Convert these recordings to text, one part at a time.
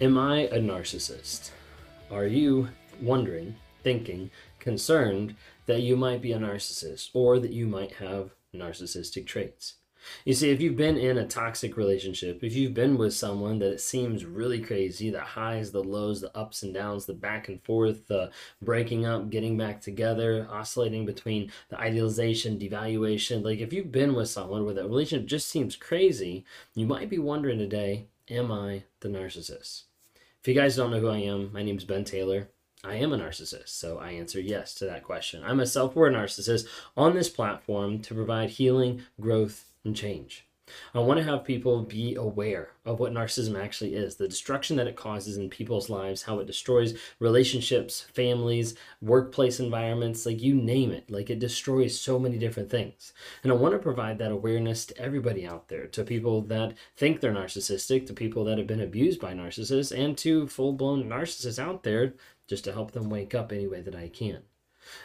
Am I a narcissist? Are you wondering, thinking, concerned that you might be a narcissist or that you might have narcissistic traits? You see, if you've been in a toxic relationship, if you've been with someone that it seems really crazy, the highs, the lows, the ups and downs, the back and forth, the breaking up, getting back together, oscillating between the idealization, devaluation, like if you've been with someone where that relationship just seems crazy, you might be wondering today, am I the narcissist? If you guys don't know who I am, my name is Ben Taylor. I am a narcissist, so I answer yes to that question. I'm a self aware narcissist on this platform to provide healing, growth, and change. I want to have people be aware of what narcissism actually is, the destruction that it causes in people's lives, how it destroys relationships, families, workplace environments, like you name it. Like it destroys so many different things. And I want to provide that awareness to everybody out there, to people that think they're narcissistic, to people that have been abused by narcissists, and to full blown narcissists out there, just to help them wake up any way that I can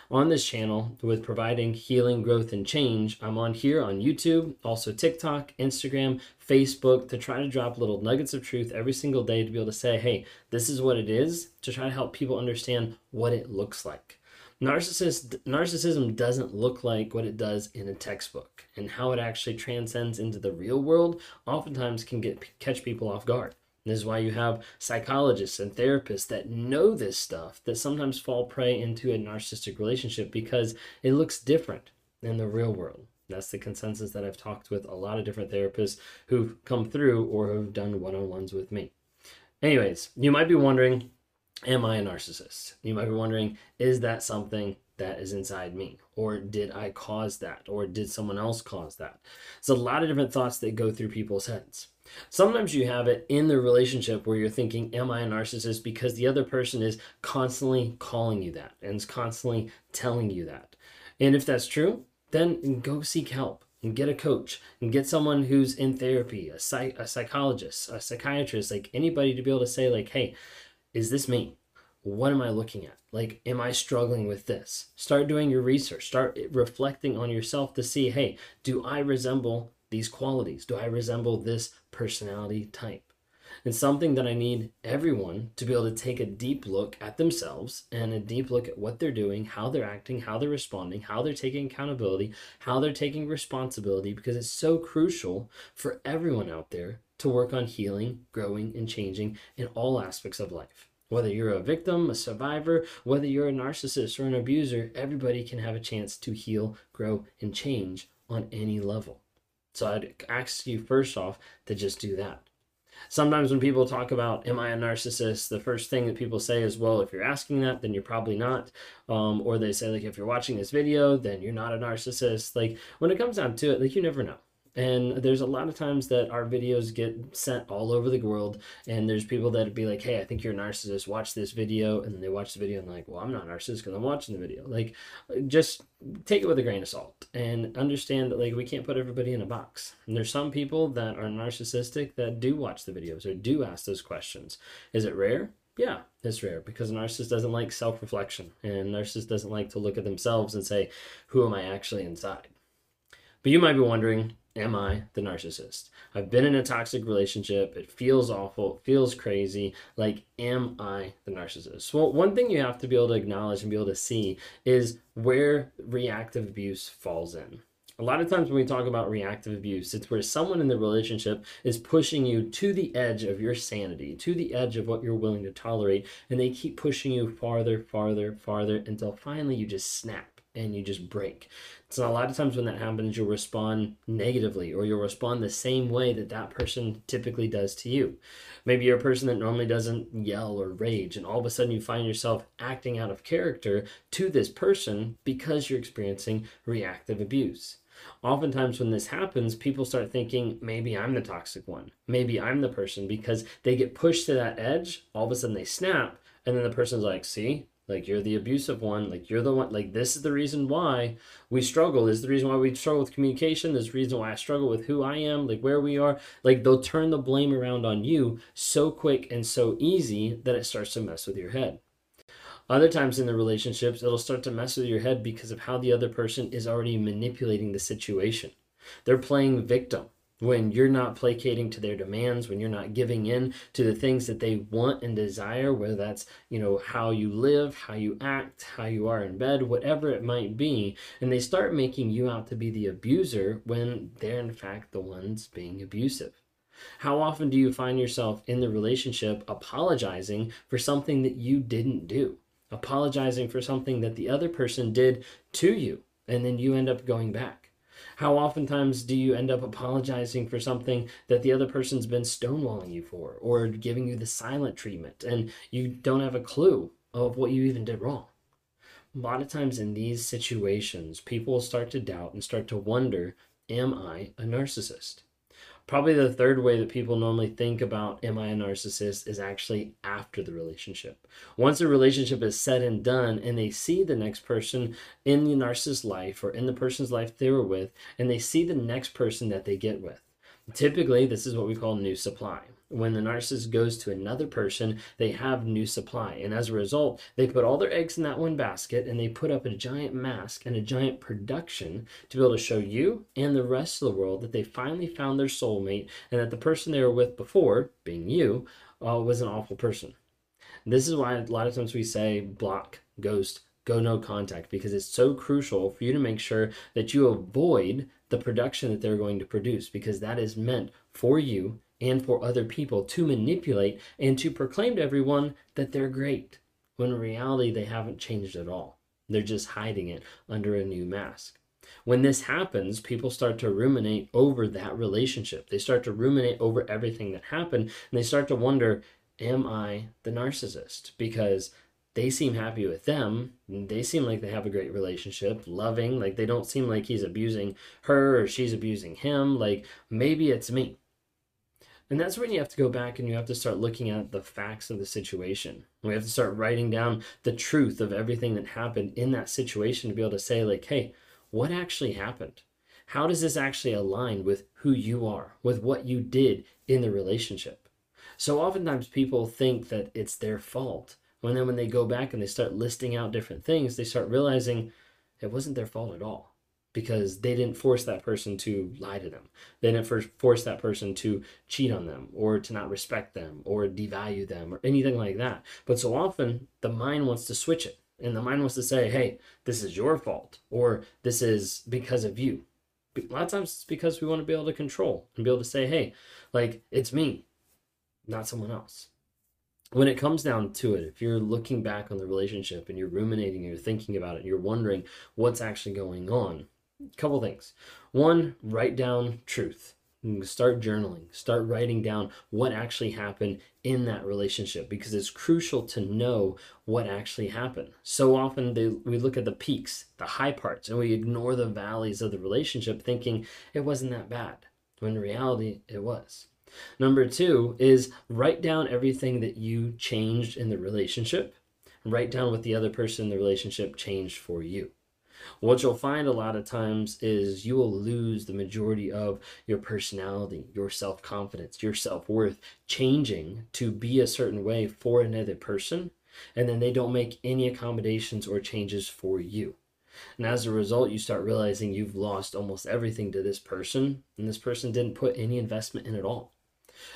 on this channel with providing healing, growth, and change. I'm on here on YouTube, also TikTok, Instagram, Facebook to try to drop little nuggets of truth every single day to be able to say, hey, this is what it is, to try to help people understand what it looks like. Narcissist, narcissism doesn't look like what it does in a textbook, and how it actually transcends into the real world oftentimes can get catch people off guard. This is why you have psychologists and therapists that know this stuff that sometimes fall prey into a narcissistic relationship because it looks different in the real world. That's the consensus that I've talked with a lot of different therapists who've come through or who've done one on ones with me. Anyways, you might be wondering, am I a narcissist? You might be wondering, is that something that is inside me? Or did I cause that? Or did someone else cause that? It's a lot of different thoughts that go through people's heads. Sometimes you have it in the relationship where you're thinking, Am I a narcissist? because the other person is constantly calling you that and is constantly telling you that. And if that's true, then go seek help and get a coach and get someone who's in therapy, a, psych- a psychologist, a psychiatrist, like anybody to be able to say, like, hey, is this me? What am I looking at? Like, am I struggling with this? Start doing your research. Start reflecting on yourself to see, hey, do I resemble these qualities? Do I resemble this personality type? It's something that I need everyone to be able to take a deep look at themselves and a deep look at what they're doing, how they're acting, how they're responding, how they're taking accountability, how they're taking responsibility, because it's so crucial for everyone out there to work on healing, growing, and changing in all aspects of life. Whether you're a victim, a survivor, whether you're a narcissist or an abuser, everybody can have a chance to heal, grow, and change on any level. So I'd ask you first off to just do that. Sometimes when people talk about, am I a narcissist? The first thing that people say is, well, if you're asking that, then you're probably not. Um, or they say, like, if you're watching this video, then you're not a narcissist. Like, when it comes down to it, like, you never know. And there's a lot of times that our videos get sent all over the world, and there's people that be like, "Hey, I think you're a narcissist. Watch this video," and they watch the video and like, "Well, I'm not a narcissist because I'm watching the video." Like, just take it with a grain of salt and understand that like we can't put everybody in a box. And there's some people that are narcissistic that do watch the videos or do ask those questions. Is it rare? Yeah, it's rare because a narcissist doesn't like self reflection, and a narcissist doesn't like to look at themselves and say, "Who am I actually inside?" But you might be wondering am I the narcissist? I've been in a toxic relationship. It feels awful. It feels crazy. Like, am I the narcissist? Well, one thing you have to be able to acknowledge and be able to see is where reactive abuse falls in. A lot of times when we talk about reactive abuse, it's where someone in the relationship is pushing you to the edge of your sanity, to the edge of what you're willing to tolerate, and they keep pushing you farther, farther, farther until finally you just snap and you just break. So a lot of times when that happens, you'll respond negatively or you'll respond the same way that that person typically does to you. Maybe you're a person that normally doesn't yell or rage, and all of a sudden you find yourself acting out of character to this person because you're experiencing reactive abuse. Oftentimes, when this happens, people start thinking, maybe I'm the toxic one. Maybe I'm the person because they get pushed to that edge. All of a sudden, they snap, and then the person's like, see, like you're the abusive one like you're the one like this is the reason why we struggle. This is the reason why we struggle with communication. This is the reason why i struggle with who i am like where we are. Like they'll turn the blame around on you so quick and so easy that it starts to mess with your head. Other times in the relationships it'll start to mess with your head because of how the other person is already manipulating the situation. They're playing victim when you're not placating to their demands when you're not giving in to the things that they want and desire whether that's you know how you live how you act how you are in bed whatever it might be and they start making you out to be the abuser when they're in fact the ones being abusive. How often do you find yourself in the relationship apologizing for something that you didn't do? Apologizing for something that the other person did to you and then you end up going back how oftentimes do you end up apologizing for something that the other person's been stonewalling you for or giving you the silent treatment and you don't have a clue of what you even did wrong? A lot of times in these situations, people start to doubt and start to wonder Am I a narcissist? Probably the third way that people normally think about am I a narcissist is actually after the relationship. Once the relationship is said and done, and they see the next person in the narcissist's life or in the person's life they were with, and they see the next person that they get with. Typically, this is what we call new supply when the narcissist goes to another person, they have new supply. And as a result, they put all their eggs in that one basket and they put up a giant mask and a giant production to be able to show you and the rest of the world that they finally found their soulmate and that the person they were with before, being you, uh, was an awful person. This is why a lot of times we say block, ghost, go no contact because it's so crucial for you to make sure that you avoid the production that they're going to produce because that is meant for you and for other people to manipulate and to proclaim to everyone that they're great, when in reality they haven't changed at all. They're just hiding it under a new mask. When this happens, people start to ruminate over that relationship. They start to ruminate over everything that happened, and they start to wonder, Am I the narcissist? Because they seem happy with them. They seem like they have a great relationship, loving. Like they don't seem like he's abusing her or she's abusing him. Like maybe it's me. And that's when you have to go back and you have to start looking at the facts of the situation. We have to start writing down the truth of everything that happened in that situation to be able to say, like, hey, what actually happened? How does this actually align with who you are, with what you did in the relationship? So oftentimes people think that it's their fault. When then when they go back and they start listing out different things, they start realizing it wasn't their fault at all because they didn't force that person to lie to them. They didn't force that person to cheat on them or to not respect them or devalue them or anything like that. But so often the mind wants to switch it and the mind wants to say, hey, this is your fault or this is because of you. A lot of times it's because we want to be able to control and be able to say, hey, like it's me, not someone else. When it comes down to it, if you're looking back on the relationship and you're ruminating, you're thinking about it, you're wondering what's actually going on, a couple things. One, write down truth. Start journaling. Start writing down what actually happened in that relationship because it's crucial to know what actually happened. So often they, we look at the peaks, the high parts, and we ignore the valleys of the relationship thinking it wasn't that bad, when in reality it was. Number two is write down everything that you changed in the relationship. Write down what the other person in the relationship changed for you. What you'll find a lot of times is you will lose the majority of your personality, your self confidence, your self worth changing to be a certain way for another person, and then they don't make any accommodations or changes for you. And as a result, you start realizing you've lost almost everything to this person, and this person didn't put any investment in at all.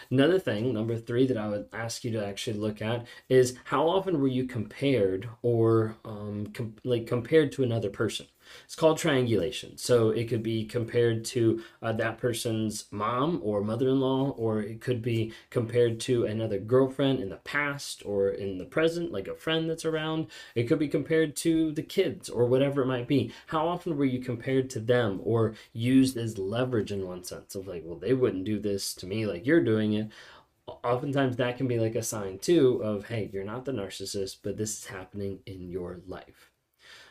Another thing, number three, that I would ask you to actually look at is how often were you compared or um, com- like compared to another person? It's called triangulation. So it could be compared to uh, that person's mom or mother in law, or it could be compared to another girlfriend in the past or in the present, like a friend that's around. It could be compared to the kids or whatever it might be. How often were you compared to them or used as leverage in one sense of like, well, they wouldn't do this to me like you're doing it? Oftentimes that can be like a sign too of, hey, you're not the narcissist, but this is happening in your life.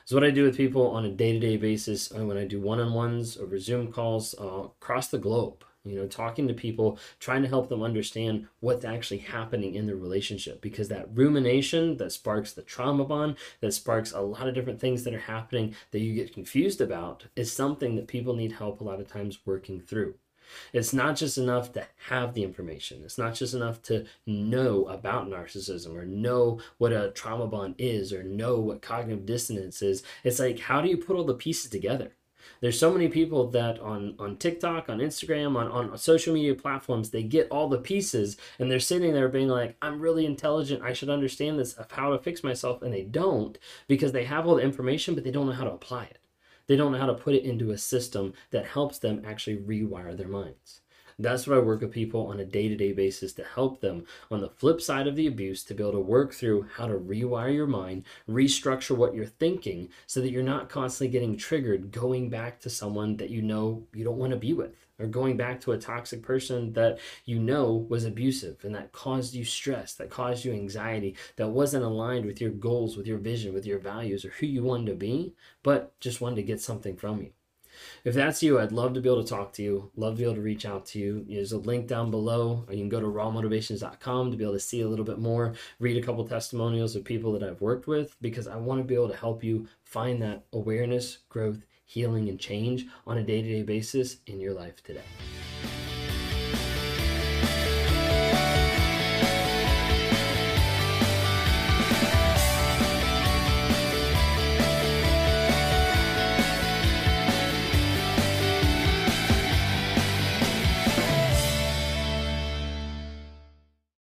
So what I do with people on a day-to-day basis uh, when I do one-on-ones over Zoom calls uh, across the globe, you know, talking to people, trying to help them understand what's actually happening in their relationship because that rumination that sparks the trauma bond, that sparks a lot of different things that are happening that you get confused about is something that people need help a lot of times working through. It's not just enough to have the information. It's not just enough to know about narcissism or know what a trauma bond is or know what cognitive dissonance is. It's like, how do you put all the pieces together? There's so many people that on, on TikTok, on Instagram, on, on social media platforms, they get all the pieces and they're sitting there being like, I'm really intelligent. I should understand this of how to fix myself. And they don't because they have all the information, but they don't know how to apply it. They don't know how to put it into a system that helps them actually rewire their minds. That's what I work with people on a day to day basis to help them on the flip side of the abuse to be able to work through how to rewire your mind, restructure what you're thinking so that you're not constantly getting triggered going back to someone that you know you don't want to be with or going back to a toxic person that you know was abusive and that caused you stress, that caused you anxiety, that wasn't aligned with your goals, with your vision, with your values, or who you wanted to be, but just wanted to get something from you. If that's you, I'd love to be able to talk to you, love to be able to reach out to you. There's a link down below, or you can go to rawmotivations.com to be able to see a little bit more, read a couple testimonials of people that I've worked with, because I want to be able to help you find that awareness, growth, healing, and change on a day to day basis in your life today.